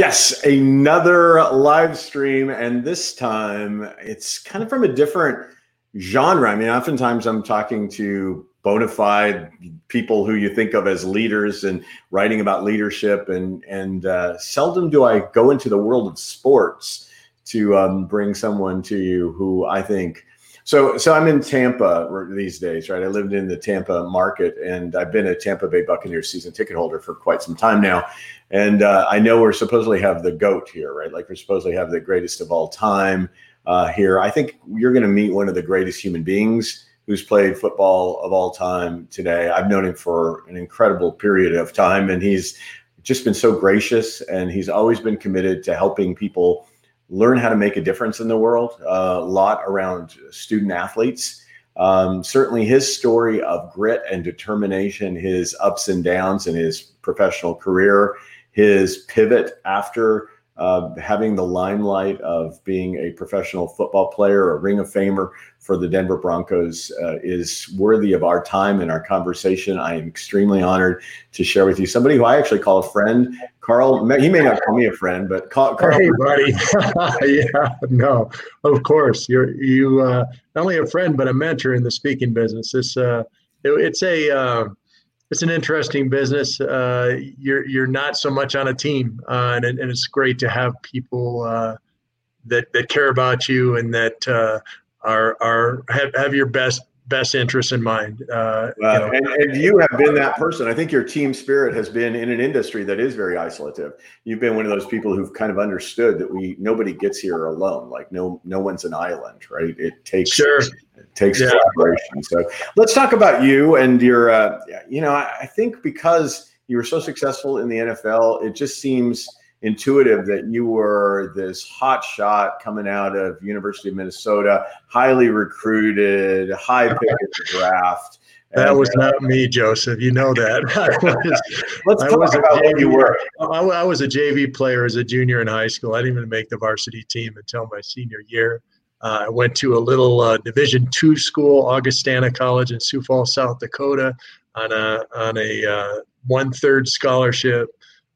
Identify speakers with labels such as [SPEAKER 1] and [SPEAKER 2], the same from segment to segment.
[SPEAKER 1] Yes, another live stream, and this time it's kind of from a different genre. I mean, oftentimes I'm talking to bona fide people who you think of as leaders and writing about leadership, and and uh, seldom do I go into the world of sports to um, bring someone to you who I think so, so I'm in Tampa these days, right? I lived in the Tampa market, and I've been a Tampa Bay Buccaneers season ticket holder for quite some time now. And uh, I know we're supposedly have the goat here, right? Like we're supposedly have the greatest of all time uh, here. I think you're going to meet one of the greatest human beings who's played football of all time today. I've known him for an incredible period of time, and he's just been so gracious, and he's always been committed to helping people learn how to make a difference in the world. Uh, a lot around student athletes. Um, certainly, his story of grit and determination, his ups and downs in his professional career, his pivot after uh, having the limelight of being a professional football player, a Ring of Famer for the Denver Broncos, uh, is worthy of our time and our conversation. I am extremely honored to share with you somebody who I actually call a friend, Karl. He may not call me a friend, but Karl.
[SPEAKER 2] Hey, buddy. yeah, no, of course. You're you uh, not only a friend but a mentor in the speaking business. It's uh, it, it's a uh, it's an interesting business. Uh, you're you're not so much on a team, uh, and and it's great to have people uh, that that care about you and that uh, are are have, have your best best interests in mind.
[SPEAKER 1] Uh, you know. and, and, you have been that person. I think your team spirit has been in an industry that is very isolative. You've been one of those people who've kind of understood that we nobody gets here alone. Like no no one's an island, right? It takes
[SPEAKER 2] sure.
[SPEAKER 1] It takes yeah. collaboration. So let's talk about you and your. Uh, you know, I, I think because you were so successful in the NFL, it just seems intuitive that you were this hot shot coming out of University of Minnesota, highly recruited, high pick in the draft.
[SPEAKER 2] That was not me, Joseph. You know that.
[SPEAKER 1] was, Let's talk was about JV, you were.
[SPEAKER 2] I, I, was a JV player as a junior in high school. I didn't even make the varsity team until my senior year. Uh, I went to a little uh, Division two school, Augustana College in Sioux Falls, South Dakota, on a on a uh, one third scholarship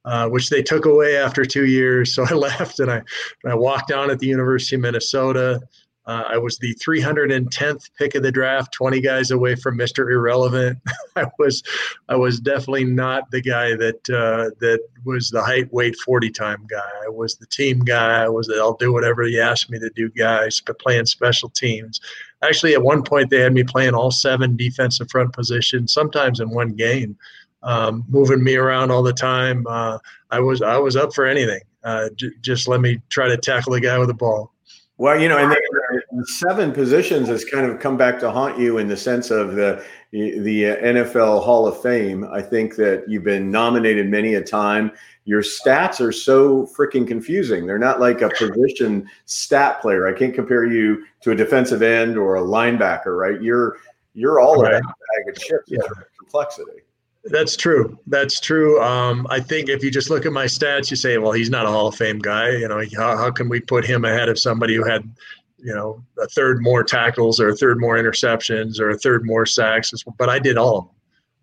[SPEAKER 2] uh, which they took away after two years. So I left and I, I walked on at the University of Minnesota. Uh, I was the 310th pick of the draft, 20 guys away from Mr. Irrelevant. I was, I was definitely not the guy that uh, that was the height, weight, 40 time guy. I was the team guy. I was the I'll do whatever he asked me to do guy, but playing special teams. Actually, at one point they had me playing all seven defensive front positions, sometimes in one game um, moving me around all the time. Uh, I was I was up for anything. Uh, j- just let me try to tackle the guy with the ball.
[SPEAKER 1] Well, you know, and the seven positions has kind of come back to haunt you in the sense of the the NFL Hall of Fame. I think that you've been nominated many a time. Your stats are so freaking confusing. They're not like a position stat player. I can't compare you to a defensive end or a linebacker, right? You're you're all right. a bag of chips yeah. complexity.
[SPEAKER 2] That's true. That's true. Um, I think if you just look at my stats, you say, well, he's not a Hall of Fame guy. You know, how, how can we put him ahead of somebody who had, you know, a third more tackles or a third more interceptions or a third more sacks? But I did all of them.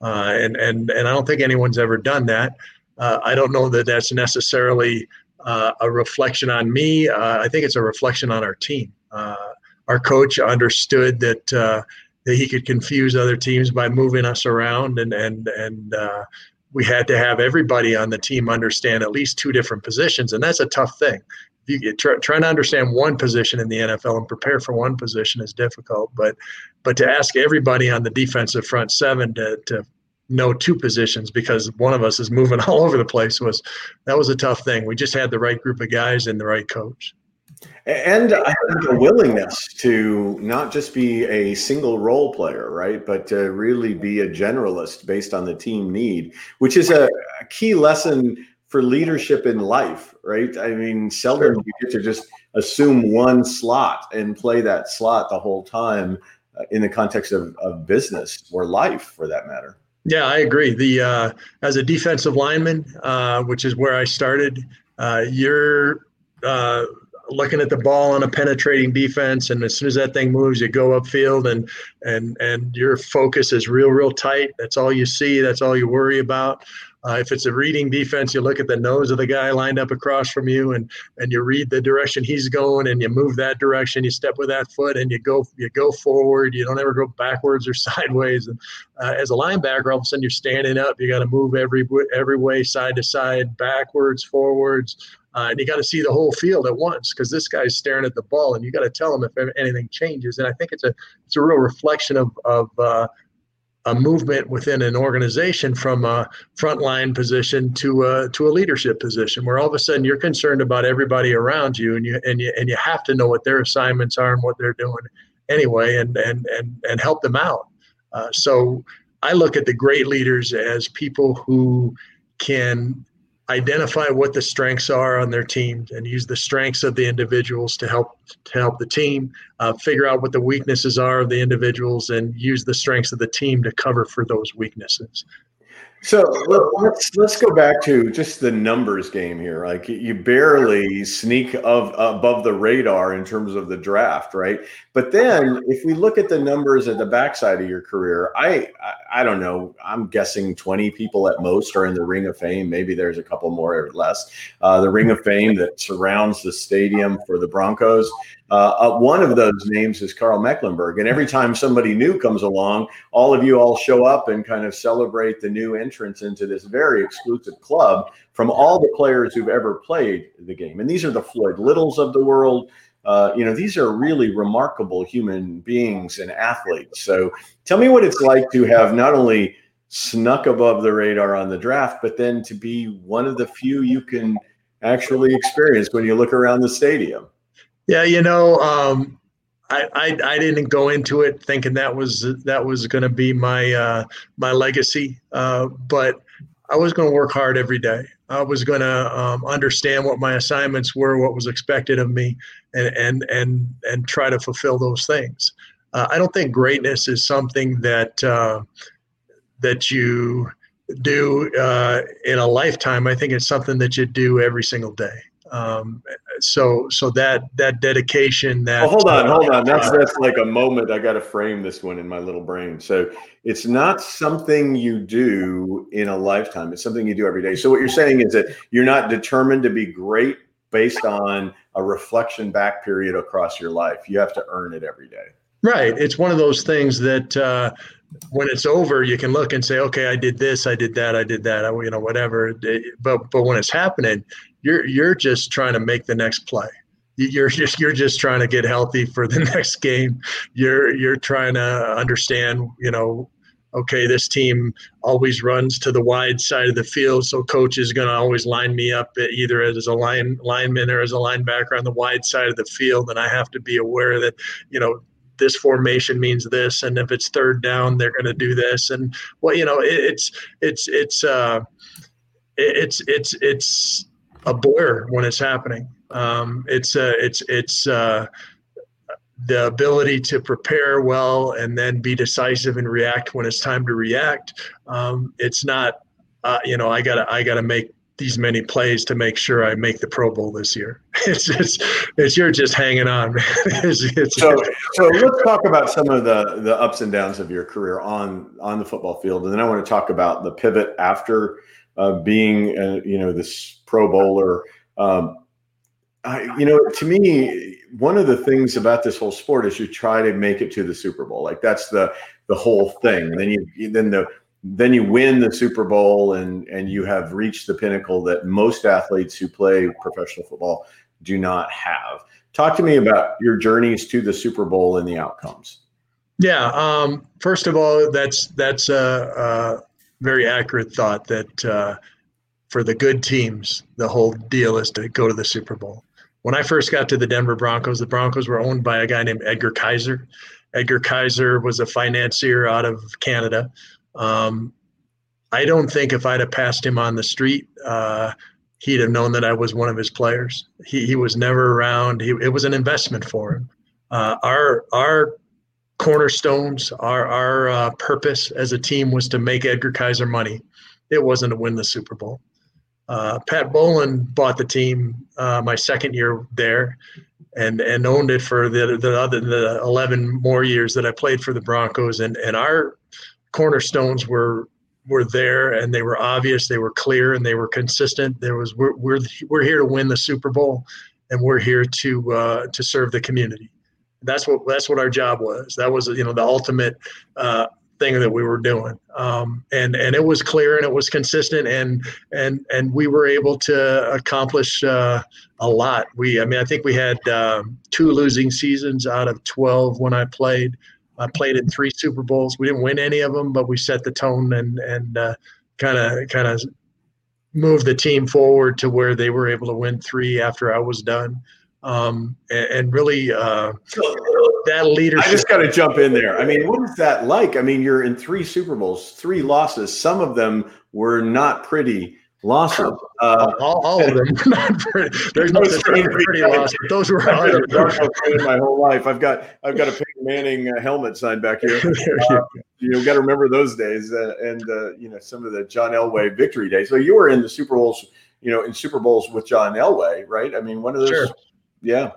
[SPEAKER 2] Uh, and, and, and I don't think anyone's ever done that. Uh, I don't know that that's necessarily uh, a reflection on me. Uh, I think it's a reflection on our team. Uh, our coach understood that uh, that he could confuse other teams by moving us around. And and and uh, we had to have everybody on the team understand at least two different positions. And that's a tough thing. You try, trying to understand one position in the NFL and prepare for one position is difficult. But but to ask everybody on the defensive front seven to, to know two positions because one of us is moving all over the place was that was a tough thing. We just had the right group of guys and the right coach
[SPEAKER 1] and I think a willingness to not just be a single role player, right, but to really be a generalist based on the team need, which is a, a key lesson for leadership in life, right? I mean, seldom you get to just assume one slot and play that slot the whole time uh, in the context of, of business or life, for that matter.
[SPEAKER 2] Yeah, I agree. The uh, as a defensive lineman, uh, which is where I started, uh, you're uh, looking at the ball on a penetrating defense, and as soon as that thing moves, you go upfield, and and and your focus is real, real tight. That's all you see. That's all you worry about. Uh, if it's a reading defense, you look at the nose of the guy lined up across from you, and and you read the direction he's going, and you move that direction. You step with that foot, and you go you go forward. You don't ever go backwards or sideways. And uh, as a linebacker, all of a sudden you're standing up. You got to move every every way, side to side, backwards, forwards. Uh, and you got to see the whole field at once because this guy's staring at the ball, and you got to tell him if anything changes. And I think it's a it's a real reflection of of uh, a movement within an organization from a frontline position to a to a leadership position, where all of a sudden you're concerned about everybody around you, and you and you and you have to know what their assignments are and what they're doing anyway, and and and and help them out. Uh, so I look at the great leaders as people who can identify what the strengths are on their team and use the strengths of the individuals to help to help the team uh, figure out what the weaknesses are of the individuals and use the strengths of the team to cover for those weaknesses
[SPEAKER 1] so let's let's go back to just the numbers game here. Like you barely sneak of above the radar in terms of the draft, right? But then if we look at the numbers at the backside of your career, I I, don't know. I'm guessing 20 people at most are in the Ring of Fame. Maybe there's a couple more or less. Uh, the Ring of Fame that surrounds the stadium for the Broncos. Uh, uh, one of those names is Karl Mecklenburg. And every time somebody new comes along, all of you all show up and kind of celebrate the new entrance into this very exclusive club from all the players who've ever played the game. And these are the Floyd Littles of the world. Uh, you know, these are really remarkable human beings and athletes. So tell me what it's like to have not only snuck above the radar on the draft, but then to be one of the few you can actually experience when you look around the stadium.
[SPEAKER 2] Yeah, you know, um, I, I, I didn't go into it thinking that was that was going to be my uh, my legacy, uh, but I was going to work hard every day. I was going to um, understand what my assignments were, what was expected of me, and and and and try to fulfill those things. Uh, I don't think greatness is something that uh, that you do uh, in a lifetime. I think it's something that you do every single day. Um, so so that that dedication that
[SPEAKER 1] well, hold on hold on. That's uh, that's like a moment i got to frame this one in my little brain. So it's not something you do in a lifetime. It's something you do every day. So what you're saying is that you're not determined to be great based on a reflection back period across your life. You have to earn it every day.
[SPEAKER 2] Right. It's one of those things that uh, when it's over, you can look and say, okay, I did this, I did that, I did that, I, you know, whatever. But but when it's happening, you're you're just trying to make the next play. You're just you're just trying to get healthy for the next game. You're you're trying to understand, you know, okay, this team always runs to the wide side of the field, so coach is going to always line me up either as a line lineman or as a linebacker on the wide side of the field, and I have to be aware that you know this formation means this, and if it's third down, they're going to do this, and well, you know, it, it's it's it's uh, it's it's it's a blur when it's happening. Um, it's uh, it's it's uh, the ability to prepare well and then be decisive and react when it's time to react. Um, it's not, uh, you know, I gotta I gotta make these many plays to make sure I make the Pro Bowl this year. It's it's, it's you're just hanging on, man. It's,
[SPEAKER 1] it's, so so let's talk about some of the the ups and downs of your career on on the football field, and then I want to talk about the pivot after uh, being uh, you know this Pro Bowler. Um, I, you know, to me, one of the things about this whole sport is you try to make it to the Super Bowl. Like that's the the whole thing. And then you then the then you win the Super Bowl and and you have reached the pinnacle that most athletes who play professional football do not have. Talk to me about your journeys to the Super Bowl and the outcomes.
[SPEAKER 2] Yeah. Um, first of all, that's that's a, a very accurate thought that uh, for the good teams, the whole deal is to go to the Super Bowl. When I first got to the Denver Broncos, the Broncos were owned by a guy named Edgar Kaiser. Edgar Kaiser was a financier out of Canada um, I don't think if I'd have passed him on the street, uh, he'd have known that I was one of his players. He, he was never around. He, it was an investment for him. Uh, our our cornerstones, our our uh, purpose as a team was to make Edgar Kaiser money. It wasn't to win the Super Bowl. Uh, Pat Bowlen bought the team uh, my second year there, and and owned it for the the other the 11 more years that I played for the Broncos. And and our cornerstones were were there and they were obvious, they were clear, and they were consistent. There was we're we're, we're here to win the Super Bowl, and we're here to uh, to serve the community. That's what that's what our job was. That was you know the ultimate uh, thing that we were doing, um, and and it was clear and it was consistent, and and and we were able to accomplish uh, a lot. We I mean I think we had um, two losing seasons out of twelve when I played. I played in three Super Bowls. We didn't win any of them, but we set the tone and and kind of kind of moved the team forward to where they were able to win three after I was done. Um, and, really uh, that leadership.
[SPEAKER 1] I just got to jump in there. I mean, what is that like? I mean, you're in three Super Bowls, three losses. Some of them were not pretty losses.
[SPEAKER 2] Uh, all, all, of them not pretty. There's no pretty, pretty losses. Those were
[SPEAKER 1] my whole life. I've got I've got a Peyton Manning uh, helmet signed back here. Uh, you know, got to remember those days uh, and uh, you know some of the John Elway victory days. So you were in the Super Bowls, you know, in Super Bowls with John Elway, right? I mean, one of those. Sure. Yeah.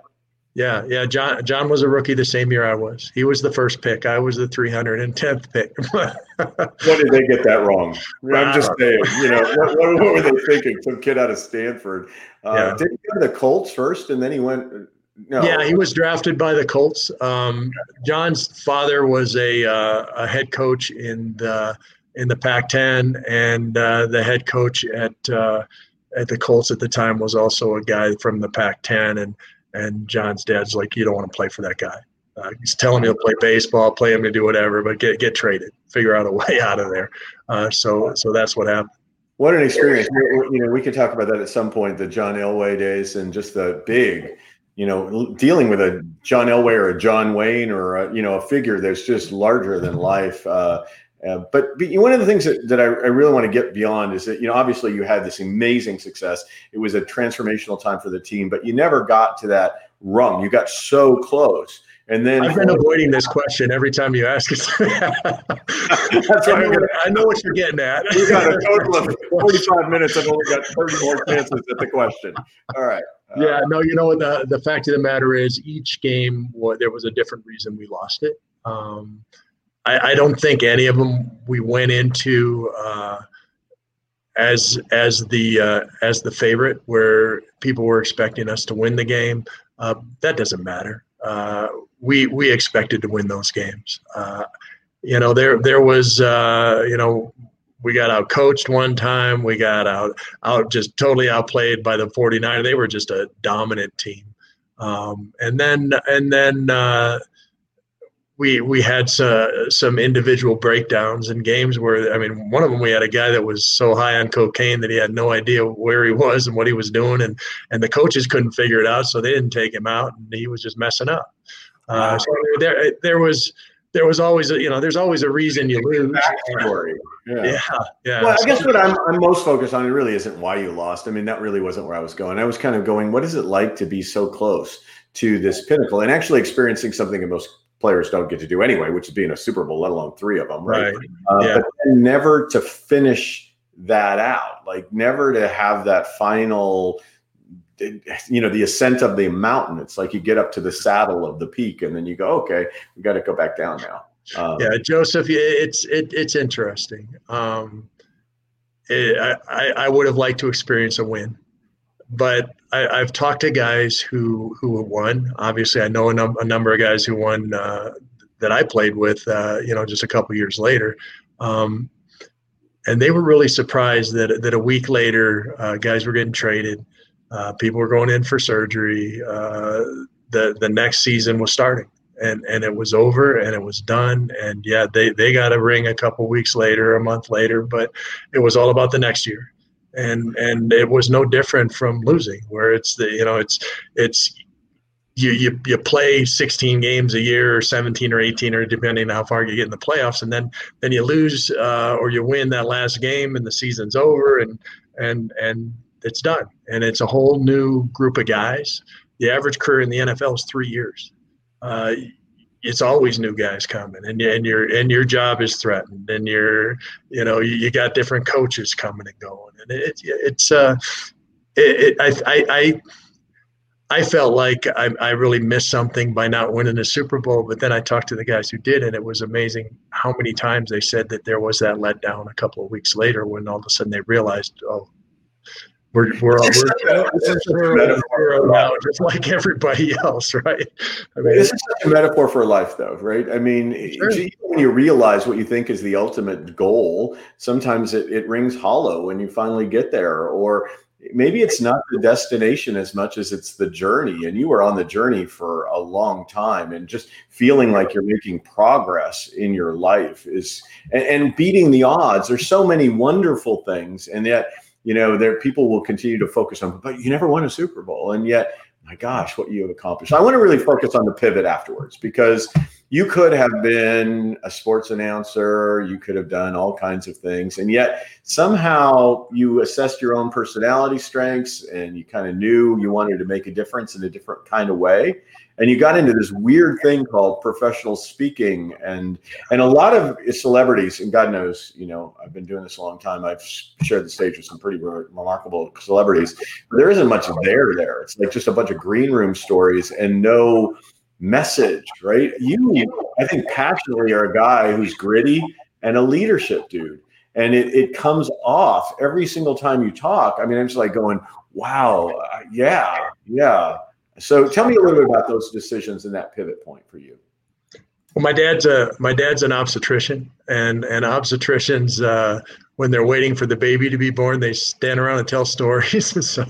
[SPEAKER 2] Yeah, yeah. John John was a rookie the same year I was. He was the first pick. I was the 310th pick.
[SPEAKER 1] what did they get that wrong? I'm just saying. You know, what, what, what, were they thinking? Some kid out of Stanford. Uh, yeah. Did he go to the Colts first, and then he went?
[SPEAKER 2] No. Yeah, he was drafted by the Colts. Um, John's father was a uh, a head coach in the in the Pac-10, and uh, the head coach at uh, at the Colts at the time was also a guy from the Pac-10, and and John's dad's like, you don't want to play for that guy. Uh, he's telling me to play baseball, play him to do whatever, but get get traded, figure out a way out of there. Uh, so so that's what happened.
[SPEAKER 1] What an experience! You know, we could talk about that at some point, the John Elway days, and just the big, you know, dealing with a John Elway or a John Wayne or a, you know a figure that's just larger than life. Uh, uh, but, but one of the things that, that I, I, really want to get beyond is that, you know, obviously you had this amazing success. It was a transformational time for the team, but you never got to that rung. You got so close. And then
[SPEAKER 2] I've been avoiding this question every time you ask it. That's I, know, I know what you're getting at.
[SPEAKER 1] we got a total of 45 minutes. I've only got 30 more chances at the question. All right.
[SPEAKER 2] Uh, yeah, no, you know, what the, the fact of the matter is each game, there was a different reason we lost it. Um, I, I, don't think any of them we went into uh, as as the uh, as the favorite, where people were expecting us to win the game. Uh, that doesn't matter. Uh, we we expected to win those games. Uh, you know, there there was uh, you know we got out coached one time. We got out out just totally outplayed by the 49. They were just a dominant team. Um, and then and then we we had some some individual breakdowns in games where I mean one of them we had a guy that was so high on cocaine that he had no idea where he was and what he was doing and and the coaches couldn't figure it out so they didn't take him out and he was just messing up. Uh, so there there was there was always a, you know there's always a reason you lose. Yeah. yeah, yeah.
[SPEAKER 1] Well, I guess what I'm I'm most focused on it really isn't why you lost. I mean that really wasn't where I was going. I was kind of going, what is it like to be so close to this pinnacle and actually experiencing something in most players don't get to do anyway, which is being a Super Bowl, let alone three of them, right? right. Uh, yeah. But never to finish that out, like never to have that final, you know, the ascent of the mountain. It's like you get up to the saddle of the peak, and then you go, okay, we got to go back down now.
[SPEAKER 2] Um, yeah, Joseph, it's it, it's interesting. Um, it, I, I would have liked to experience a win but I, have talked to guys who who won. Obviously, I know a, num- a number of guys who won uh, that I played with. Uh, you know, just a couple years later, um, and they were really surprised that that a week later, uh, guys were getting traded. Uh, people were going in for surgery. Uh, the the next season was starting, and and it was over, and it was done. And yeah, they they got a ring a couple weeks later, a month later, but it was all about the next year and and it was no different from losing where it's the you know it's it's you, you you play 16 games a year or 17 or 18 or depending on how far you get in the playoffs and then then you lose uh, or you win that last game and the season's over and and and it's done. And it's a whole new group of guys. The average career in the NFL is three years. Uh, it's always new guys coming and, and your and your job is threatened and you're you know you, you got different coaches coming and going and it, it's uh it, it I, I I felt like I, I really missed something by not winning the Super Bowl. But then I talked to the guys who did, and it was amazing how many times they said that there was that letdown a couple of weeks later when all of a sudden they realized, oh, we're we're, we're, we're, we're now just like everybody else, right?
[SPEAKER 1] I mean, this is such a metaphor for life, though, right? I mean, sure. when you realize what you think is the ultimate goal, sometimes it, it rings hollow when you finally get there, or maybe it's not the destination as much as it's the journey and you were on the journey for a long time and just feeling like you're making progress in your life is and, and beating the odds there's so many wonderful things and yet you know there people will continue to focus on but you never won a super bowl and yet my gosh what you have accomplished. I want to really focus on the pivot afterwards because you could have been a sports announcer, you could have done all kinds of things, and yet somehow you assessed your own personality strengths and you kind of knew you wanted to make a difference in a different kind of way. And you got into this weird thing called professional speaking, and and a lot of celebrities, and God knows, you know, I've been doing this a long time. I've shared the stage with some pretty remarkable celebrities, but there isn't much there. There, it's like just a bunch of green room stories and no message, right? You, I think, passionately are a guy who's gritty and a leadership dude. And it, it comes off every single time you talk. I mean, I'm just like going, wow, yeah, yeah. So tell me a little bit about those decisions and that pivot point for you.
[SPEAKER 2] Well, my dad's a my dad's an obstetrician, and and obstetricians uh, when they're waiting for the baby to be born, they stand around and tell stories. so,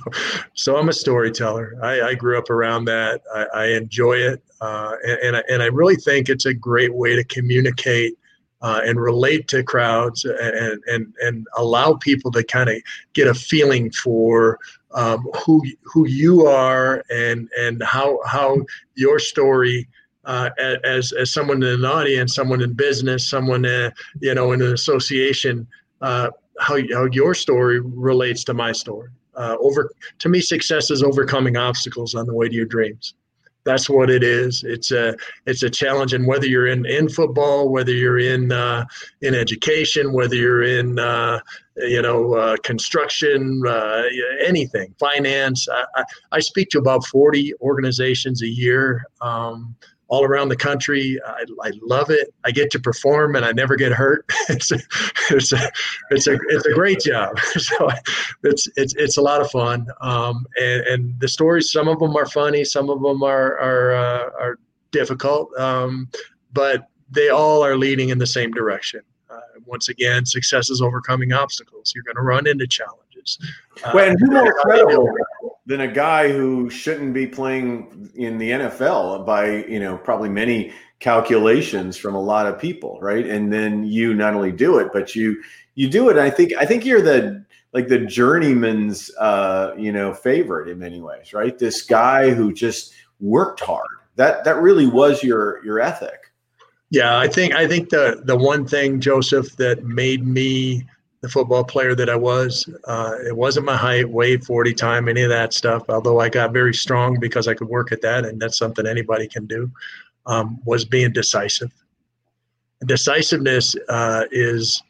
[SPEAKER 2] so I'm a storyteller. I, I grew up around that. I, I enjoy it, uh, and and I, and I really think it's a great way to communicate uh, and relate to crowds and and and allow people to kind of get a feeling for um, who who you are and and how how your story uh, as as someone in an audience, someone in business, someone uh, you know in an association, uh, how how your story relates to my story. Uh, over to me, success is overcoming obstacles on the way to your dreams. That's what it is. It's a it's a challenge, and whether you're in in football, whether you're in uh, in education, whether you're in uh, you know uh, construction, uh, anything, finance. I, I, I, speak to about 40 organizations a year. Um, all around the country. I, I, love it. I get to perform and I never get hurt. it's a, it's a, it's a, it's a great job. so it's, it's, it's a lot of fun. Um, and, and the stories, some of them are funny, some of them are, are, uh, are difficult. Um, but they all are leading in the same direction. Uh, once again, success is overcoming obstacles. You're going to run into challenges.
[SPEAKER 1] Uh, well, who more credible than a guy who shouldn't be playing in the NFL by you know probably many calculations from a lot of people, right? And then you not only do it, but you you do it. I think I think you're the like the journeyman's uh, you know favorite in many ways, right? This guy who just worked hard. That that really was your your ethic.
[SPEAKER 2] Yeah, I think I think the the one thing Joseph that made me the football player that I was. Uh, it wasn't my height, weight, 40 time, any of that stuff. Although I got very strong because I could work at that, and that's something anybody can do. Um, was being decisive. Decisiveness uh, is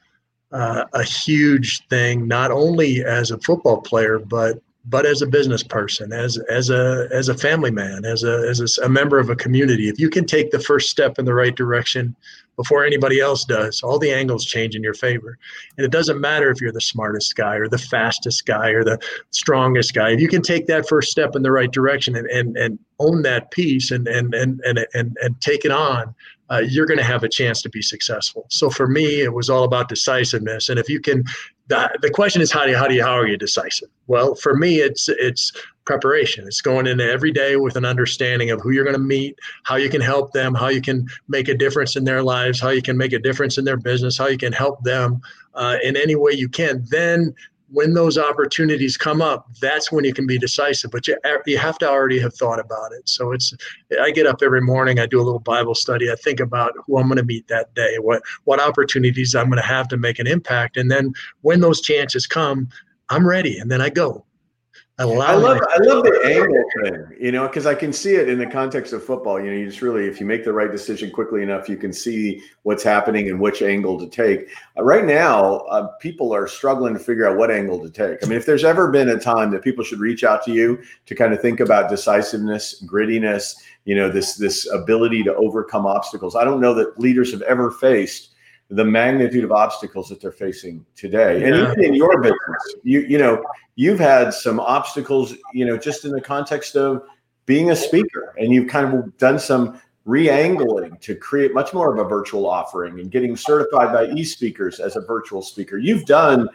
[SPEAKER 2] uh, a huge thing, not only as a football player, but but as a business person, as as a as a family man, as a as a, a member of a community. If you can take the first step in the right direction before anybody else does, all the angles change in your favor. And it doesn't matter if you're the smartest guy or the fastest guy or the strongest guy. If you can take that first step in the right direction and, and, and own that piece and, and, and, and, and, and take it on, uh, you're going to have a chance to be successful. So for me, it was all about decisiveness. And if you can, the, the question is how do you, how do you, how are you decisive? Well, for me, it's, it's preparation. It's going into every day with an understanding of who you're going to meet, how you can help them, how you can make a difference in their lives, how you can make a difference in their business, how you can help them uh, in any way you can. Then when those opportunities come up, that's when you can be decisive. But you er, you have to already have thought about it. So it's I get up every morning, I do a little Bible study, I think about who I'm going to meet that day, what what opportunities I'm going to have to make an impact, and then when those chances come, I'm ready, and then I go
[SPEAKER 1] I love I love the angle thing, you know, because I can see it in the context of football. You know, you just really, if you make the right decision quickly enough, you can see what's happening and which angle to take. Uh, right now, uh, people are struggling to figure out what angle to take. I mean, if there's ever been a time that people should reach out to you to kind of think about decisiveness, grittiness, you know, this this ability to overcome obstacles. I don't know that leaders have ever faced the magnitude of obstacles that they're facing today. Yeah. And even in your business, you you know, you've had some obstacles, you know, just in the context of being a speaker and you've kind of done some re-angling to create much more of a virtual offering and getting certified by e-speakers as a virtual speaker. You've done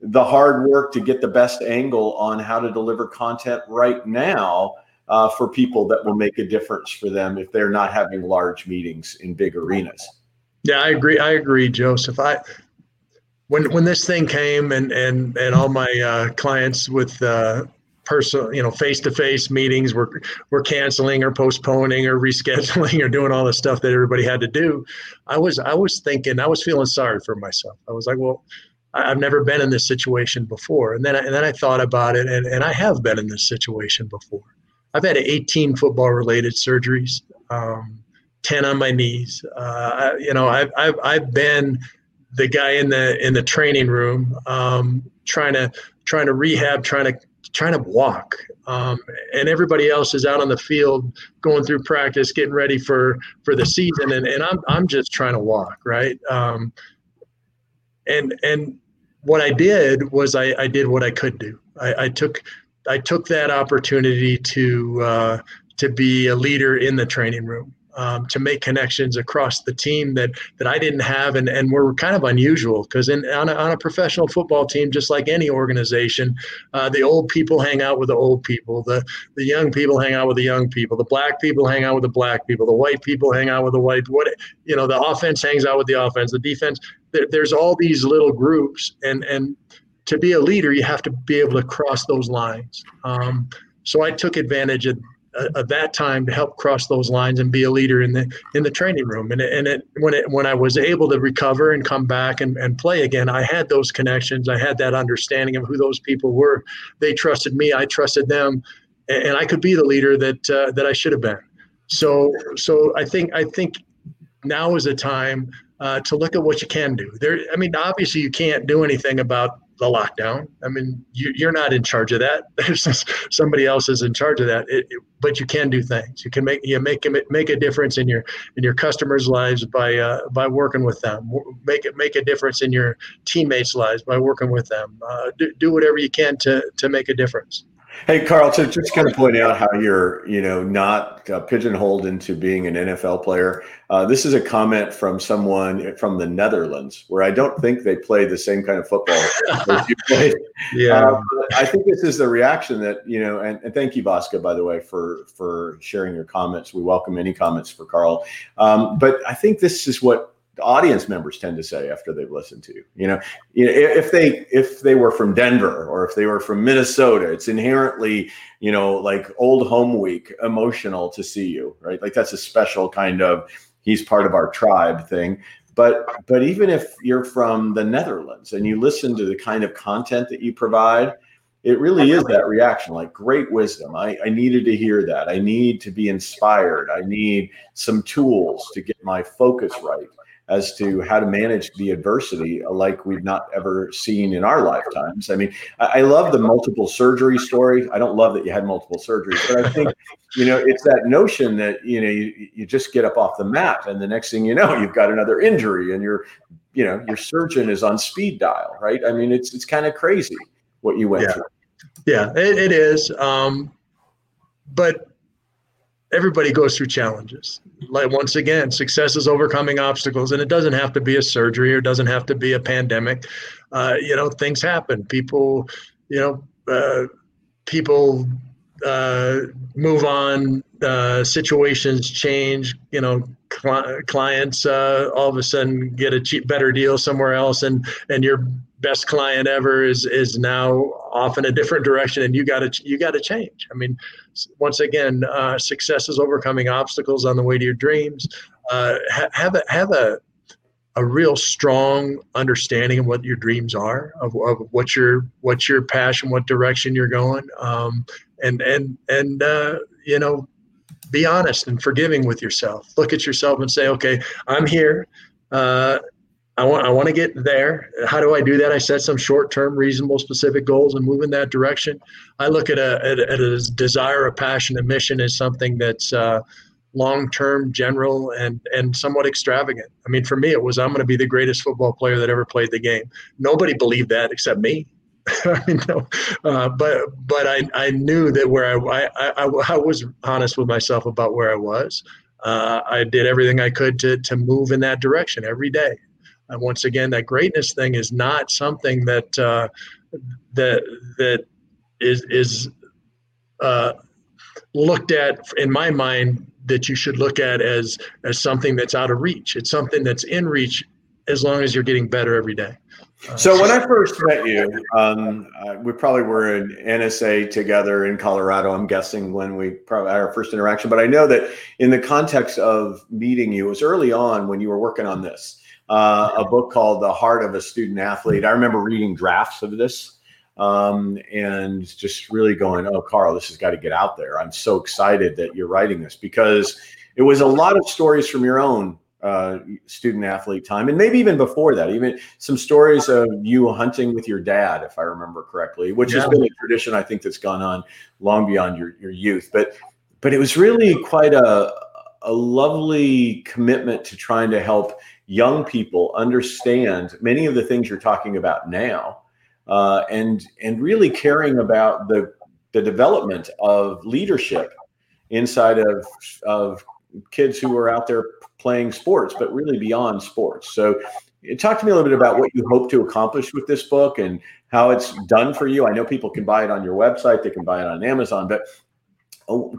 [SPEAKER 1] the hard work to get the best angle on how to deliver content right now uh, for people that will make a difference for them if they're not having large meetings in big arenas.
[SPEAKER 2] Yeah, I agree. I agree, Joseph. I when when this thing came and and and all my uh, clients with uh, personal, you know, face to face meetings were were canceling or postponing or rescheduling or doing all the stuff that everybody had to do. I was I was thinking I was feeling sorry for myself. I was like, well, I've never been in this situation before, and then I, and then I thought about it, and and I have been in this situation before. I've had 18 football related surgeries. Um, 10 on my knees. Uh, you know, I've, I've, I've been the guy in the, in the training room, um, trying to, trying to rehab, trying to, trying to walk. Um, and everybody else is out on the field going through practice, getting ready for, for the season. And, and I'm, I'm just trying to walk. Right. Um, and, and what I did was I, I did what I could do. I, I took, I took that opportunity to, uh, to be a leader in the training room um, to make connections across the team that that I didn't have and, and were kind of unusual because in on a, on a professional football team, just like any organization, uh, the old people hang out with the old people, the the young people hang out with the young people, the black people hang out with the black people, the white people hang out with the white. What you know, the offense hangs out with the offense, the defense. There, there's all these little groups, and and to be a leader, you have to be able to cross those lines. Um, so I took advantage of of that time to help cross those lines and be a leader in the in the training room. And it, and it, when it when I was able to recover and come back and, and play again, I had those connections. I had that understanding of who those people were. They trusted me. I trusted them, and, and I could be the leader that uh, that I should have been. So so I think I think now is a time uh, to look at what you can do. There, I mean, obviously you can't do anything about the lockdown. I mean, you, are not in charge of that. somebody else is in charge of that. It, it, but you can do things. You can make you make make a difference in your in your customers' lives by uh, by working with them. Make it make a difference in your teammates' lives by working with them. Uh, do, do whatever you can to to make a difference.
[SPEAKER 1] Hey, Karl, to just kind of point out how you're, you know, not uh, pigeonholed into being an NFL player. Uh, this is a comment from someone from the Netherlands, where I don't think they play the same kind of football as you. Yeah, uh, I think this is the reaction that you know, and, and, thank you, Vasca, by the way, for for sharing your comments. We welcome any comments for Karl. Um, but I think this is what audience members tend to say after they've listened to you. You know, if they if they were from Denver or if they were from Minnesota, it's inherently you know like old home week emotional to see you, right? Like that's a special kind of he's part of our tribe thing. But but even if you're from the Netherlands and you listen to the kind of content that you provide, it really is that reaction like great wisdom I, I needed to hear that i need to be inspired i need some tools to get my focus right as to how to manage the adversity like we've not ever seen in our lifetimes. I mean, I, I, love the multiple surgery story. I don't love that you had multiple surgeries, but I think, you know, it's that notion that, you know, you, you just get up off the mat and the next thing you know, you've got another injury and you're, you know, your surgeon is on speed dial, right? I mean, it's, it's kind of crazy what you went
[SPEAKER 2] yeah.
[SPEAKER 1] through.
[SPEAKER 2] Yeah, it, it is. Um, but everybody goes through challenges. Like once again, success is overcoming obstacles, and it doesn't have to be a surgery or doesn't have to be a pandemic. Uh, you know, things happen. People, you know, uh, people uh, move on. Uh, situations change. You know, cl- clients uh, all of a sudden get a cheap, better deal somewhere else, and and your best client ever is is now off in a different direction, and you got to you got to change. I mean once again, uh, success is overcoming obstacles on the way to your dreams. Uh, have a have a a real strong understanding of what your dreams are, of, of what your what's your passion, what direction you're going, um, and and and uh, you know, be honest and forgiving with yourself. Look at yourself and say, okay, I'm here. Uh, I want I want to get there. How do I do that? I set some short-term, reasonable, specific goals and move in that direction. I look at a at, at a desire, a passion, a mission as something that's uh, long-term, general, and and somewhat extravagant. I mean, for me, it was I'm going to be the greatest football player that ever played the game. Nobody believed that except me. I no, uh, but but I, I knew that where I, I, I, I was honest with myself about where I was. Uh, I did everything I could to to move in that direction every day. And once again, that greatness thing is not something that uh, that that is is uh, looked at in my mind that you should look at as as something that's out of reach. It's something that's in reach as long as you're getting better every day.
[SPEAKER 1] Uh, so when I first met you, um, uh, we probably were in NSA together in Colorado. I'm guessing when we probably our first interaction. But I know that in the context of meeting you, it was early on when you were working on this uh, a book called The Heart of a Student Athlete. I remember reading drafts of this um, and just really going, oh, Karl, this has got to get out there. I'm so excited that you're writing this because it was a lot of stories from your own uh, student athlete time, and maybe even before that, even some stories of you hunting with your dad, if I remember correctly, which yeah. has been a tradition I think that's gone on long beyond your, your youth. But but it was really quite a a lovely commitment to trying to help young people understand many of the things you're talking about now, uh, and and really caring about the the development of leadership inside of of kids who are out there playing sports, but really beyond sports. So, talk to me a little bit about what you hope to accomplish with this book and how it's done for you. I know people can buy it on your website, they can buy it on Amazon, but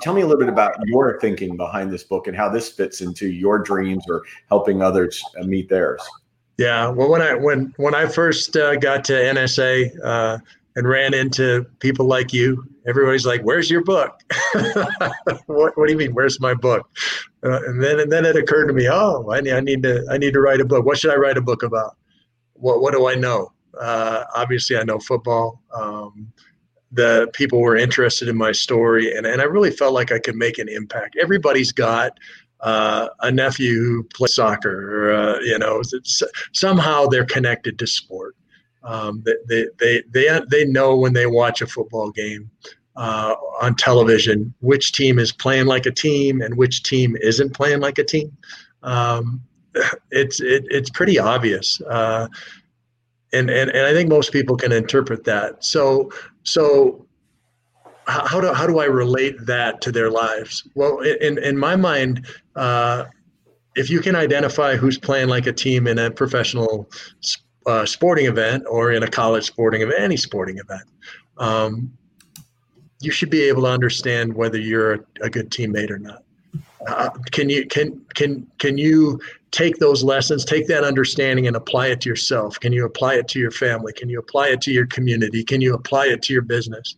[SPEAKER 1] tell me a little bit about your thinking behind this book and how this fits into your dreams or helping others uh, meet theirs.
[SPEAKER 2] Yeah, well, when I when when I first uh, got to NSA uh, and ran into people like you, everybody's like, "Where's your book?" what, what, do you mean? Where's my book? Uh, and then and then it occurred to me, oh, I need, I need to I need to write a book. What should I write a book about? What what do I know? Uh, obviously, I know football. Um, the people were interested in my story and, and i really felt like i could make an impact. Everybody's got uh, a nephew who plays soccer or, uh, you know somehow they're connected to sport. Um, they, they, they, they know when they watch a football game uh, on television which team is playing like a team and which team isn't playing like a team. Um, it's it, it's pretty obvious. Uh, and, and and I think most people can interpret that. So so how do how do I relate that to their lives? Well, in in my mind, uh, if you can identify who's playing like a team in a professional uh, sporting event or in a college sporting event, any sporting event, um, you should be able to understand whether you're a, a good teammate or not. Uh, can you can can can you take those lessons, take that understanding and apply it to yourself? Can you apply it to your family? Can you apply it to your community? Can you apply it to your business?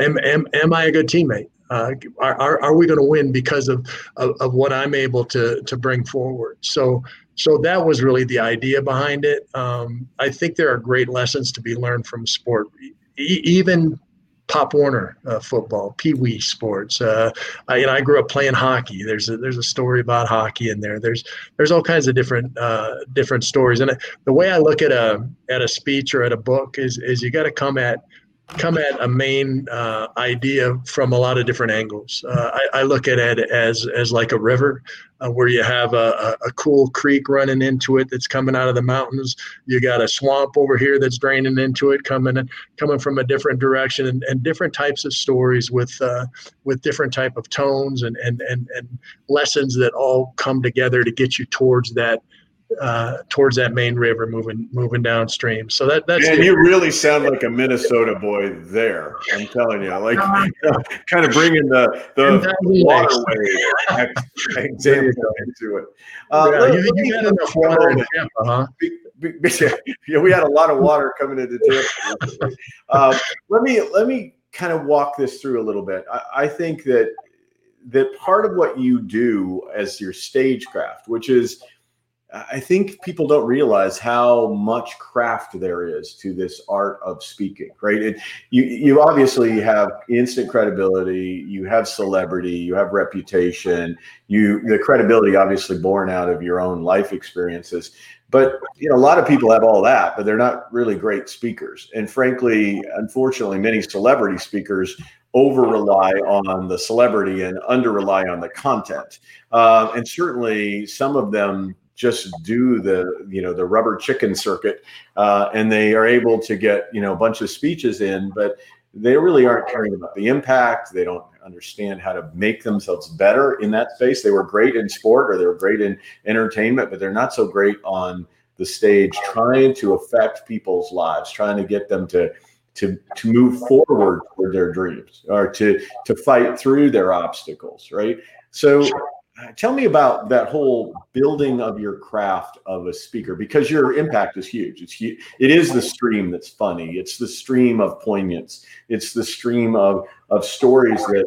[SPEAKER 2] Am, am, am I a good teammate? Uh, are, are we going to win because of, of, of, what I'm able to, to bring forward? So, so that was really the idea behind it. Um, I think there are great lessons to be learned from sport. E- even Pop Warner uh, football, Pee Wee sports. Uh, I, you know, I grew up playing hockey. There's a, there's a story about hockey in there. There's there's all kinds of different uh, different stories. And the way I look at a at a speech or at a book is is you got to come at come at a main uh, idea from a lot of different angles. Uh, I, I, look at it as as like a river, uh, where you have a, a, cool creek running into it that's coming out of the mountains. You got a swamp over here that's draining into it, coming coming from a different direction, and, and different types of stories with uh, with different type of tones and, and and and lessons that all come together to get you towards that uh, towards that main river, moving moving downstream. So that that's.
[SPEAKER 1] And you really sound like a Minnesota boy there. I'm telling you, like kind of bringing the the waterway example into it. Uh, yeah, you, you got enough water in Tampa, huh? yeah, we had a lot of water coming into Tampa. Uh, let me let me kind of walk this through a little bit. I, I think that that part of what you do as your stagecraft, which is I think people don't realize how much craft there is to this art of speaking, right? It, you you obviously have instant credibility, you have celebrity, you have reputation, you the credibility obviously born out of your own life experiences. But you know, a lot of people have all that, but they're not really great speakers. And frankly, unfortunately, many celebrity speakers over rely on the celebrity and under rely on the content. Uh, and certainly, some of them just do the you know the rubber chicken circuit, uh, and they are able to get you know a bunch of speeches in, but they really aren't caring about the impact. They don't understand how to make themselves better in that space. They were great in sport or they were great in entertainment, but they're not so great on the stage trying to affect people's lives, trying to get them to to to move forward toward their dreams or to to fight through their obstacles, right? So Uh, tell me about that whole building of your craft of a speaker because your impact is huge it's huge. it is the stream that's funny it's the stream of poignance it's the stream of of stories that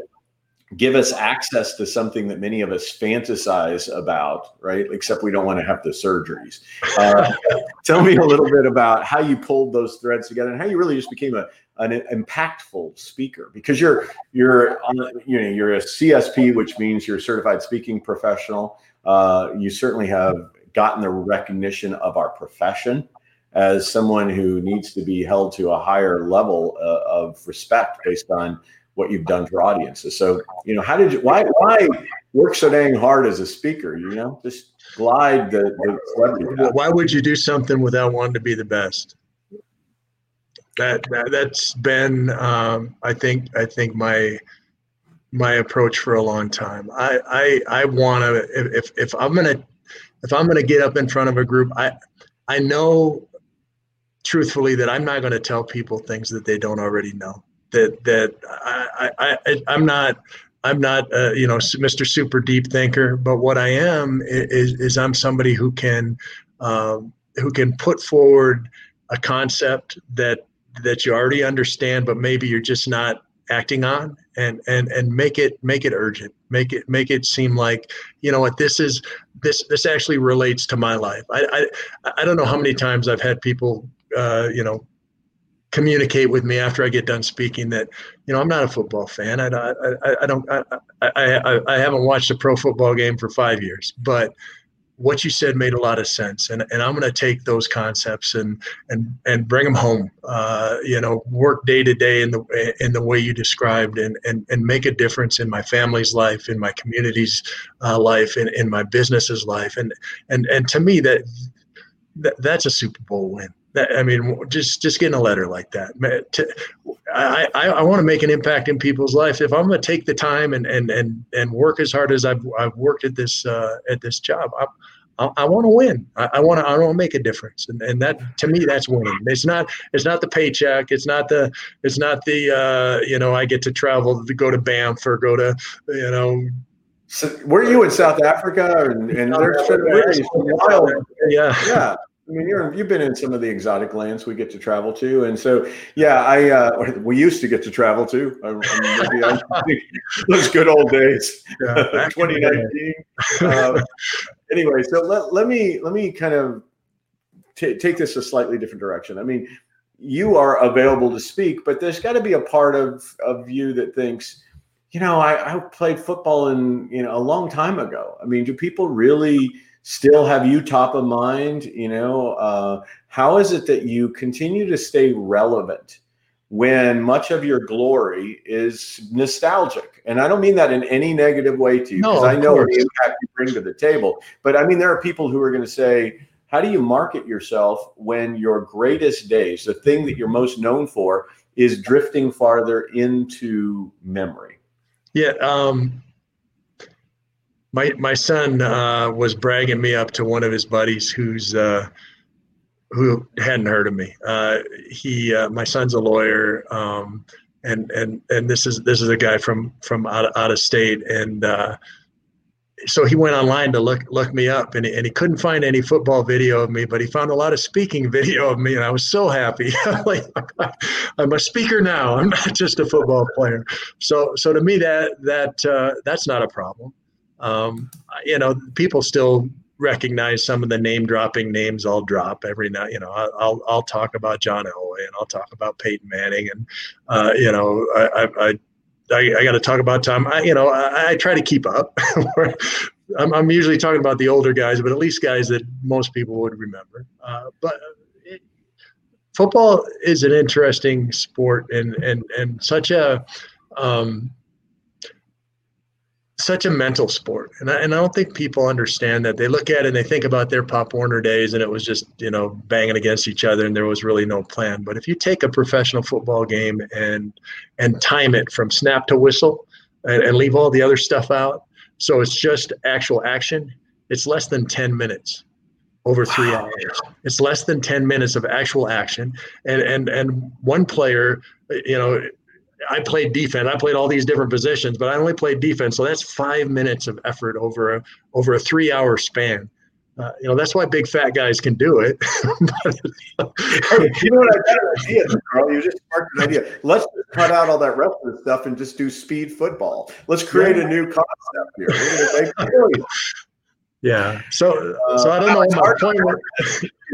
[SPEAKER 1] give us access to something that many of us fantasize about right except we don't want to have the surgeries uh, tell me a little bit about how you pulled those threads together and how you really just became a an impactful speaker because you're you're on you know you're a CSP, which means you're a certified speaking professional. Uh, you certainly have gotten the recognition of our profession as someone who needs to be held to a higher level uh, of respect based on what you've done for audiences. So, you know, how did you why why work so dang hard as a speaker? You know, just glide the, the.
[SPEAKER 2] Why would you do something without wanting to be the best? that, that that's been um, I think I think my my approach for a long time. I I, I want to if if I'm gonna if I'm gonna get up in front of a group, I I know truthfully that I'm not going to tell people things that they don't already know. That that I I, I I'm not. I'm not, uh, you know, Mr. Super Deep Thinker, but what I am is, is I'm somebody who can, um, who can put forward a concept that that you already understand, but maybe you're just not acting on and and and make it make it urgent make it make it seem like you know what this is this this actually relates to my life i i, I don't know how many times i've had people uh, you know communicate with me after i get done speaking that you know i'm not a football fan. I, I, I don't I, I, I, haven't watched a pro football game for five years but what you said made a lot of sense. And, and i'm going to take those concepts and and and bring them home uh, you know work day to day in the in the way you described and and, and make a difference in my family's life in my community's uh, life in, in my business's life. And and and to me that, that that's a super bowl win that, I mean, just just getting a letter like that. I, I, I want to make an impact in people's life. If I'm going to take the time and, and, and, and work as hard as I've, I've worked at this uh, at this job, I, I, I want to win. I, want to I want to make a difference, and, and that to me that's winning. It's not it's not the paycheck. It's not the it's not the uh, you know I get to travel to go to Banff or go to you know
[SPEAKER 1] so were you in South Africa and, and there's wild,
[SPEAKER 2] yeah,
[SPEAKER 1] yeah. I mean, you're you've been in some of the exotic lands we get to travel to, and so yeah, I uh, we used to get to travel to. I, I mean, those good old days, yeah, 2019. Uh, anyway, so let, let me let me kind of t- take this a slightly different direction. I mean, you are available to speak, but there's got to be a part of of you that thinks, you know, I, I played football in you know a long time ago. I mean, do people really? Still have you top of mind you know uh, how is it that you continue to stay relevant when much of your glory is nostalgic? And i don't mean that in any negative way to you because no, i know course. the impact you bring to the table. But i mean there are people who are going to say how do you market yourself when your greatest days the thing that you're most known for is drifting farther into memory?
[SPEAKER 2] Yeah um, my my son uh, was bragging me up to one of his buddies who's uh, who hadn't heard of me. Uh, he uh, my son's a lawyer, um, and and and this is this is a guy from from out, out of state, and uh, so he went online to look look me up, and he, and he couldn't find any football video of me, but he found a lot of speaking video of me, and I was so happy. like, I'm a speaker now. I'm not just a football player. So so to me that that uh, that's not a problem um, you know, people still recognize some of the name dropping names I'll drop every night. You know, I'll I'll talk about John Elway and I'll talk about Peyton Manning and uh, you know I I, I, I got to talk about Tom. I, you know I, I try to keep up. I'm, I'm usually talking about the older guys, but at least guys that most people would remember. Uh, but it, football is an interesting sport and and and such a um, such a mental sport. And I, and I don't think people understand that. They look at it and they think about their Pop Warner days and it was just, you know, banging against each other and there was really no plan. But if you take a professional football game and and time it from snap to whistle and, and leave all the other stuff out, so it's just actual action, it's less than 10 minutes over three wow. hours. It's less than 10 minutes of actual action. And and and one player, you know, I played defense. I played all these different positions, but I only played defense. So that's five minutes of effort over a over a three hour span. Uh, you know that's why big fat guys can do it.
[SPEAKER 1] you know what I got an idea, Karl? You just sparked an idea. Let's just cut out all that wrestling stuff and just do speed football. Let's create a new concept here.
[SPEAKER 2] Yeah. So uh, so I don't know. My point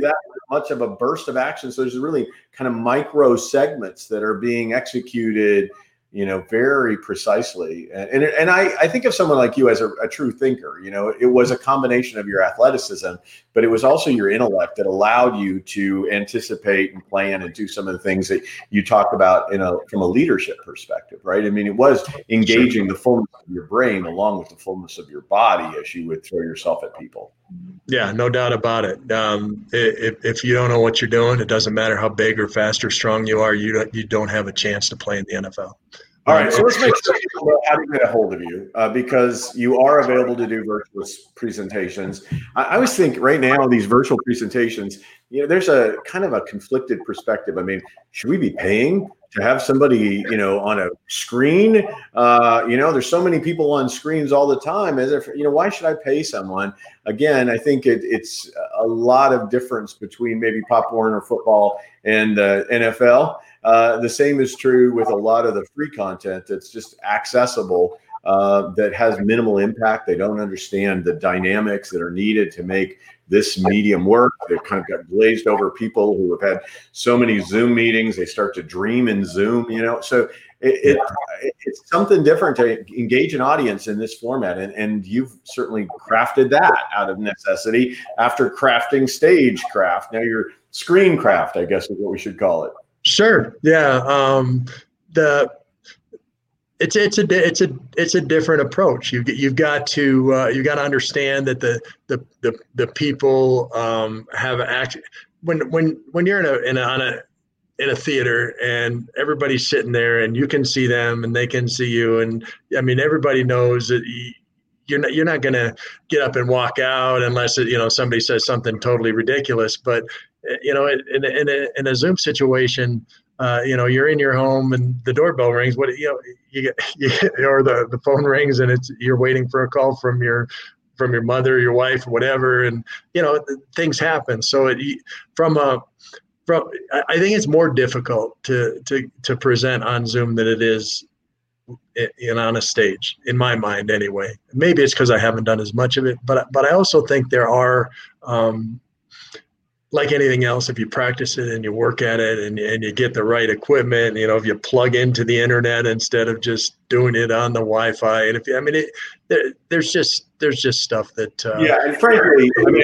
[SPEAKER 1] that much of a burst of action. So there's really kind of micro segments that are being executed you know, very precisely. And and, and I, I think of someone like you as a, a, true thinker. You know, it was a combination of your athleticism, but it was also your intellect that allowed you to anticipate and plan and do some of the things that you talk about in a from a leadership perspective, right? I mean, it was engaging the fullness of your brain along with the fullness of your body as you would throw yourself at people.
[SPEAKER 2] Yeah, no doubt about it. Um, if, if you don't know what you're doing, it doesn't matter how big or fast or strong you are. You don't, you don't have a chance to play in the NFL.
[SPEAKER 1] All right, so let's make sure people know how to get a hold of you uh, because you are available to do virtual presentations. I, I always think right now these virtual presentations, you know, there's a kind of a conflicted perspective. I mean, should we be paying to have somebody, you know, on a screen? Uh, you know, there's so many people on screens all the time. As if you know, why should I pay someone? Again, I think it, it's a lot of difference between maybe Pop Warner football and uh, NFL. Uh, the same is true with a lot of the free content that's just accessible uh, that has minimal impact. They don't understand the dynamics that are needed to make this medium work. They've kind of got glazed over people who have had so many Zoom meetings. They start to dream in Zoom, you know. So it, it, it's something different to engage an audience in this format, and, and you've certainly crafted that out of necessity after crafting stagecraft. Now you're screencraft, I guess is what we should call it.
[SPEAKER 2] Sure. Yeah. Um, the it's it's a it's a it's a different approach. You you've got to uh, you got to understand that the the the, the people um, have act when when when you're in a in a, on a in a theater and everybody's sitting there and you can see them and they can see you and I mean everybody knows that you're not you're not going to get up and walk out unless it, you know somebody says something totally ridiculous. But you know, in, in, a, in a Zoom situation, uh, you know, you're in your home and the doorbell rings. What you know, you get, you get, or the the phone rings and it's you're waiting for a call from your from your mother, your wife, whatever, and you know, things happen. So it from a from I think it's more difficult to to to present on Zoom than it is in on a stage in my mind anyway maybe it's because i haven't done as much of it but but i also think there are um, like anything else, if you practice it and you work at it and, and you get the right equipment, you know, if you plug into the internet instead of just doing it on the Wi-Fi, and if you, I mean, it, there, there's just there's just stuff that uh,
[SPEAKER 1] yeah, and frankly, I mean,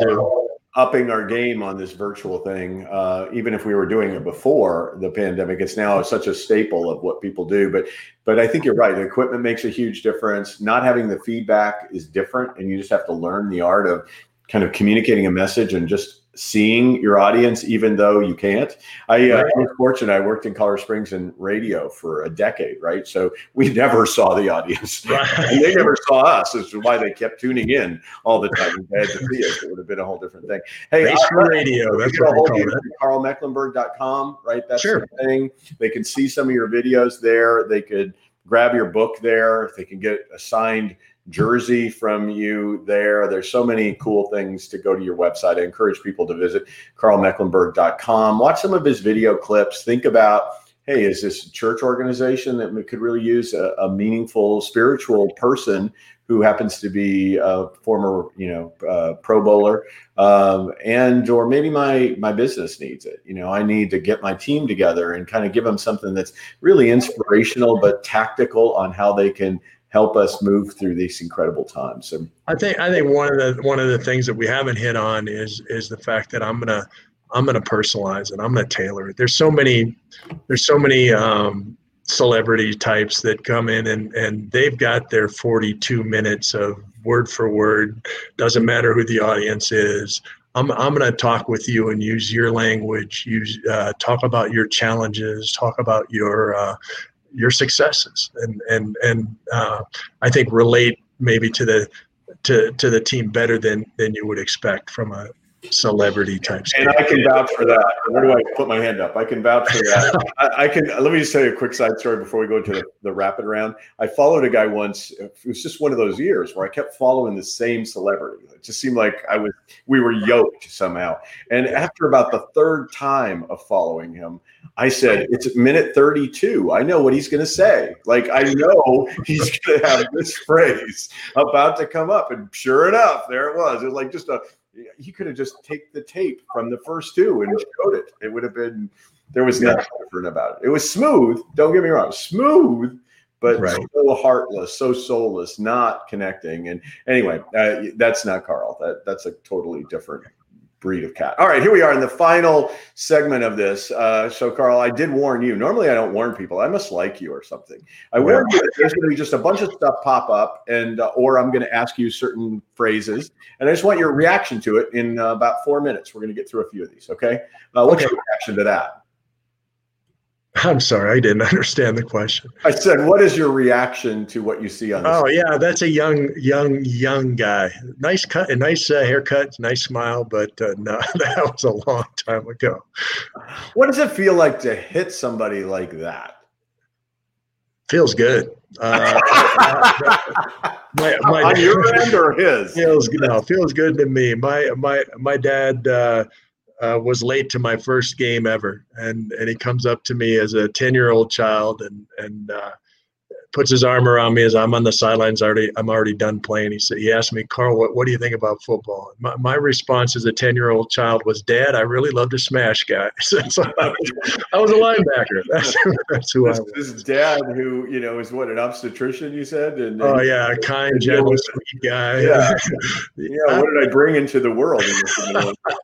[SPEAKER 1] do. upping our game on this virtual thing. Uh, even if we were doing it before the pandemic, it's now such a staple of what people do. But but I think you're right. The equipment makes a huge difference. Not having the feedback is different, and you just have to learn the art of kind of communicating a message and just seeing your audience even though you can't. I uh, was fortunate. I worked in colorado springs in radio for a decade right? So we never saw the audience. Right. and they never saw us which is why they kept tuning in all the time. If they had to see us it would have been a whole different thing.
[SPEAKER 2] Hey uh, radio that's what we call it
[SPEAKER 1] karlmecklenburg.com right? That's sure. the thing. They can see some of your videos there. They could grab your book there. They can get a signed jersey from you there. There's so many cool things to go to your website. I encourage people to visit karlmecklenburg.com. Watch some of his video clips. Think about, hey, is this a church organization that could really use a, a meaningful spiritual person who happens to be a former, you know, uh, Pro Bowler, um, and or maybe my my business needs it. You know, I need to get my team together and kind of give them something that's really inspirational but tactical on how they can help us move through these incredible times. So
[SPEAKER 2] I think I think one of the one of the things that we haven't hit on is is the fact that I'm gonna I'm gonna personalize it. I'm gonna tailor it. There's so many there's so many um, celebrity types that come in and, and they've got their 42 minutes of word for word doesn't matter who the audience is i'm, I'm going to talk with you and use your language use uh, talk about your challenges talk about your uh, your successes and and and uh, i think relate maybe to the to to the team better than than you would expect from a celebrity type.
[SPEAKER 1] And I can vouch for that. Where do I put my hand up? I can vouch for that. I, I, can. Let me just tell you a quick side story before we go into the, the, rapid round. I followed a guy once. It was just one of those years where I kept following the same celebrity. It just seemed like I was. We were yoked somehow. And after about the third time of following him, I said, "It's minute 32. I know what he's going to say. Like I know he's going to have this phrase about to come up." And sure enough, there it was. It was like just a he could have just take the tape from the first two and showed it. It would have been there was nothing different about it. It was smooth. Don't get me wrong, smooth, but right. so heartless, so soulless, not connecting. And anyway, uh, that's not Karl. That that's a totally different breed of cat. All right, here we are in the final segment of this. Uh, so, Karl, I did warn you. Normally, I don't warn people. I must like you or something. I yeah. warned you there's going to be just a bunch of stuff pop up, and uh, or I'm going to ask you certain phrases, and I just want your reaction to it in uh, about four minutes. We're going to get through a few of these. Okay. Uh, what's okay. your reaction to that?
[SPEAKER 2] I'm sorry, I didn't understand the question.
[SPEAKER 1] I said, "What is your reaction to what you see on?"
[SPEAKER 2] Oh yeah, that's a young, young, young guy. Nice cut, a nice uh, haircut, nice smile, but uh, no, that was a long time ago.
[SPEAKER 1] What does it feel like to hit somebody like that?
[SPEAKER 2] Feels good. Uh,
[SPEAKER 1] my, my, on your end or his?
[SPEAKER 2] Feels no, feels good to me. My my my dad uh, was late to my first game ever, and and he comes up to me as a ten year old child and and uh, puts his arm around me as I'm on the sidelines. Already, I'm already done playing. He said, he asked me, Karl, what, what do you think about football? My, my response as a 10 year old child was, Dad, I really love to smash guys. so I, was, I was a linebacker. That's, that's who
[SPEAKER 1] this,
[SPEAKER 2] I was.
[SPEAKER 1] This dad who, you know, is what an obstetrician, you said?
[SPEAKER 2] And, oh, yeah, a kind, gentle, sweet guy.
[SPEAKER 1] Yeah. yeah. What did I bring into the world? It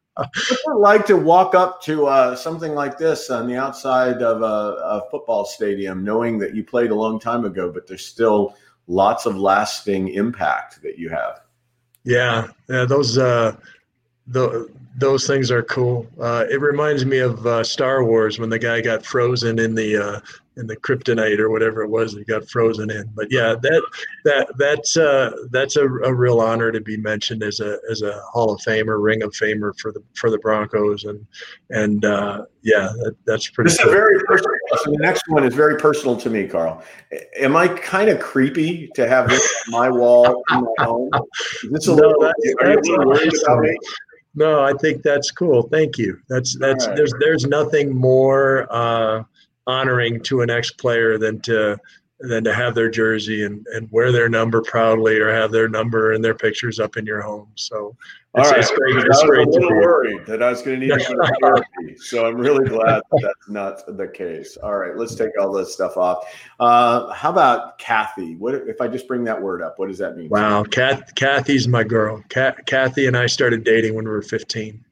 [SPEAKER 1] like to walk up to uh, something like this on the outside of a, a, football stadium, knowing that you played a long time ago, but there's still lots of lasting impact that you have?
[SPEAKER 2] Yeah, yeah, those uh, the, those things are cool. Uh, it reminds me of uh, Star Wars when the guy got frozen in the uh, in the kryptonite or whatever it was he got frozen in. But yeah, that that that's uh, that's a, a real honor to be mentioned as a as a Hall of Famer, Ring of Famer for the for the Broncos, and and uh, yeah, that, that's pretty.
[SPEAKER 1] This cool. is a very personal. So the next one is very personal to me, Karl. Am I kind of creepy to have this on my wall in my home? Is this a no, little? That's, are that's you worried about me?
[SPEAKER 2] No, I think that's cool. Thank you. That's that's right. there's there's nothing more uh, honoring to an ex player than to than to have their jersey and, and wear their number proudly or have their number and their pictures up in your home. So
[SPEAKER 1] it's, All right. it's great. It's I was great a little worried that I was going to need therapy. So I'm really glad that that's not the case. All right, let's take all this stuff off. Uh, how about Kathy? What if I just bring that word up? What does that mean?
[SPEAKER 2] Wow, Kath, Kathy's my girl. Kathy and I started dating when we were 15.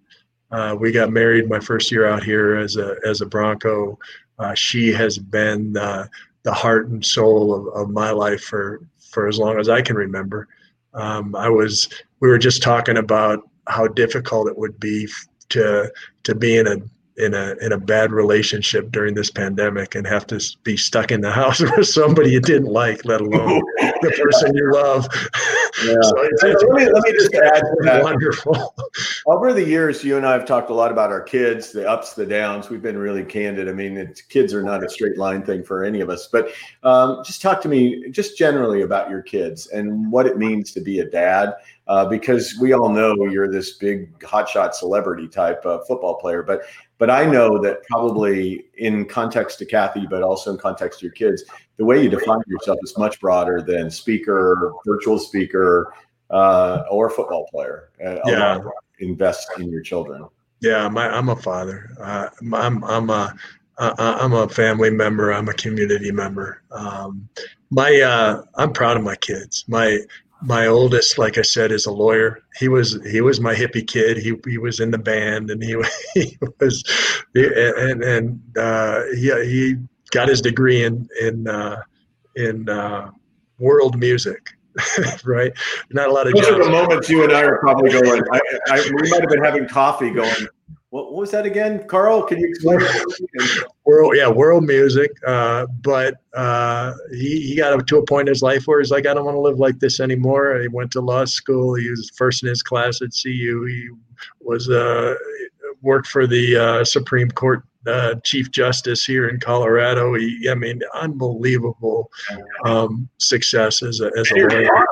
[SPEAKER 2] Uh, we got married my first year out here as a as a Bronco. Uh, she has been uh, the heart and soul of, of my life for for as long as I can remember. Um, I was we were just talking about how difficult it would be to to be in a in a in a bad relationship during this pandemic and have to be stuck in the house with somebody you didn't like, let alone the person you love.
[SPEAKER 1] Yeah. so it's, it's, let, me, let me just add to that. Wonderful. Over the years, you and I have talked a lot about our kids, the ups, the downs. We've been really candid. I mean, kids are not a straight line thing for any of us. But um, just talk to me, just generally about your kids and what it means to be a dad. Uh, because we all know you're this big hotshot celebrity type uh, football player, but But I know that probably in context to Kathy, but also in context to your kids, the way you define yourself is much broader than speaker, virtual speaker, uh, or football player. Uh,
[SPEAKER 2] yeah.
[SPEAKER 1] Invest in your children.
[SPEAKER 2] Yeah, my, I'm a father. Uh, I'm I'm a I'm a family member. I'm a community member. Um, my uh, I'm proud of my kids. My my oldest, like I said, is a lawyer. He was he was my hippie kid. He he was in the band, and he he was and and uh, he he got his degree in in uh, in uh, world music. right? Not a lot of.
[SPEAKER 1] Those jobs. are the moments you and I are probably going. I, I, we might have been having coffee, going. What, was that again, Karl? Can you explain?
[SPEAKER 2] world, yeah, world music. Uh, but uh, he he got to a point in his life where he's like, I don't want to live like this anymore. He went to law school. He was first in his class at CU. He was uh, worked for the uh, Supreme Court uh, Chief Justice here in Colorado. He, I mean, unbelievable um, success as a, as a lawyer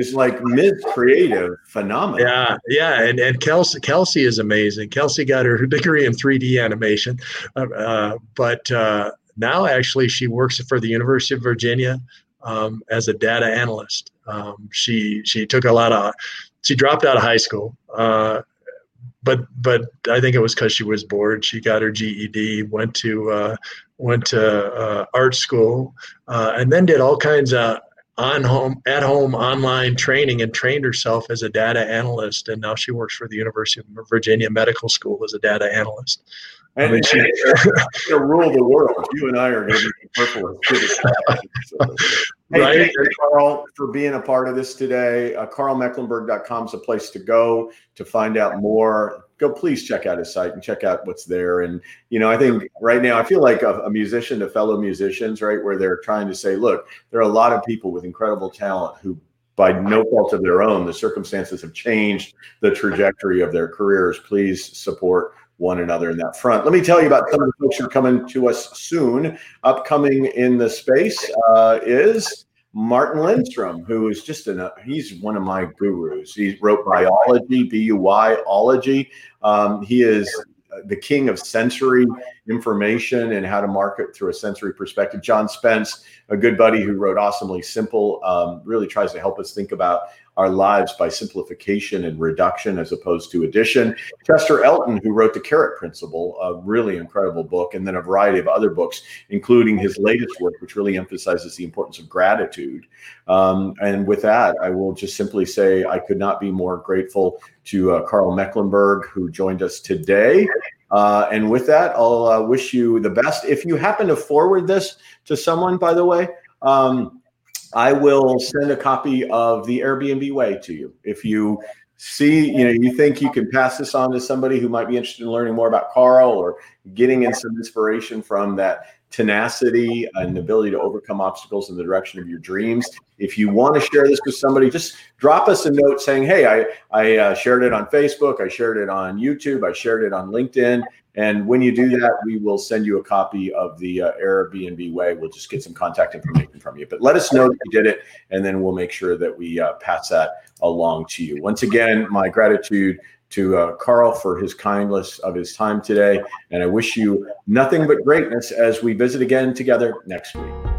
[SPEAKER 1] is like mid creative phenomenon.
[SPEAKER 2] Yeah, yeah, and and Kelsey Kelsey is amazing. Kelsey got her degree in 3D animation, uh, uh, but uh, now actually she works for the University of Virginia um, as a data analyst. Um, she she took a lot of she dropped out of high school. Uh, but but I think it was because she was bored. She got her GED, went to uh, went to uh, art school, and then did all kinds of on home at home online training and trained herself as a data analyst and now she works for the university of virginia medical school as a data analyst
[SPEAKER 1] and, I mean, she, to rule the world you and i are going to be purple Hey, right. Karl, for being a part of this today. Uh, KarlMecklenburg.com is a place to go to find out more. Go, please check out his site and check out what's there. And, you know, I think right now, I feel like a, a musician to fellow musicians, right, where they're trying to say, look, there are a lot of people with incredible talent who by no fault of their own, the circumstances have changed the trajectory of their careers. Please support one another in that front. Let me tell you about some of the folks who are coming to us soon. Upcoming in the space uh, is Martin Lindstrom, who is just an he's one of my gurus. He wrote Buyology, B U Y ology. Um, he is the king of sensory information and how to market through a sensory perspective. John Spence, a good buddy who wrote Awesomely Simple, um, really tries to help us think about our lives by simplification and reduction as opposed to addition. Chester Elton, who wrote The Carrot Principle, a really incredible book, and then a variety of other books, including his latest work, which really emphasizes the importance of gratitude. Um, and with that, I will just simply say I could not be more grateful to uh, Karl Mecklenburg, who joined us today. Uh, and with that, I'll uh, wish you the best. If you happen to forward this to someone, by the way, um, I will send a copy of the Airbnb way to you. If you see, you know, you think you can pass this on to somebody who might be interested in learning more about Karl or getting in some inspiration from that tenacity and ability to overcome obstacles in the direction of your dreams. If you want to share this with somebody, just drop us a note saying, "Hey, I I uh, shared it on Facebook, I shared it on YouTube, I shared it on LinkedIn." And when you do that, we will send you a copy of the uh, Airbnb way. We'll just get some contact information from you. But let us know that you did it, and then we'll make sure that we uh, pass that along to you. Once again, my gratitude to uh, Karl for his kindness of his time today. And I wish you nothing but greatness as we visit again together next week.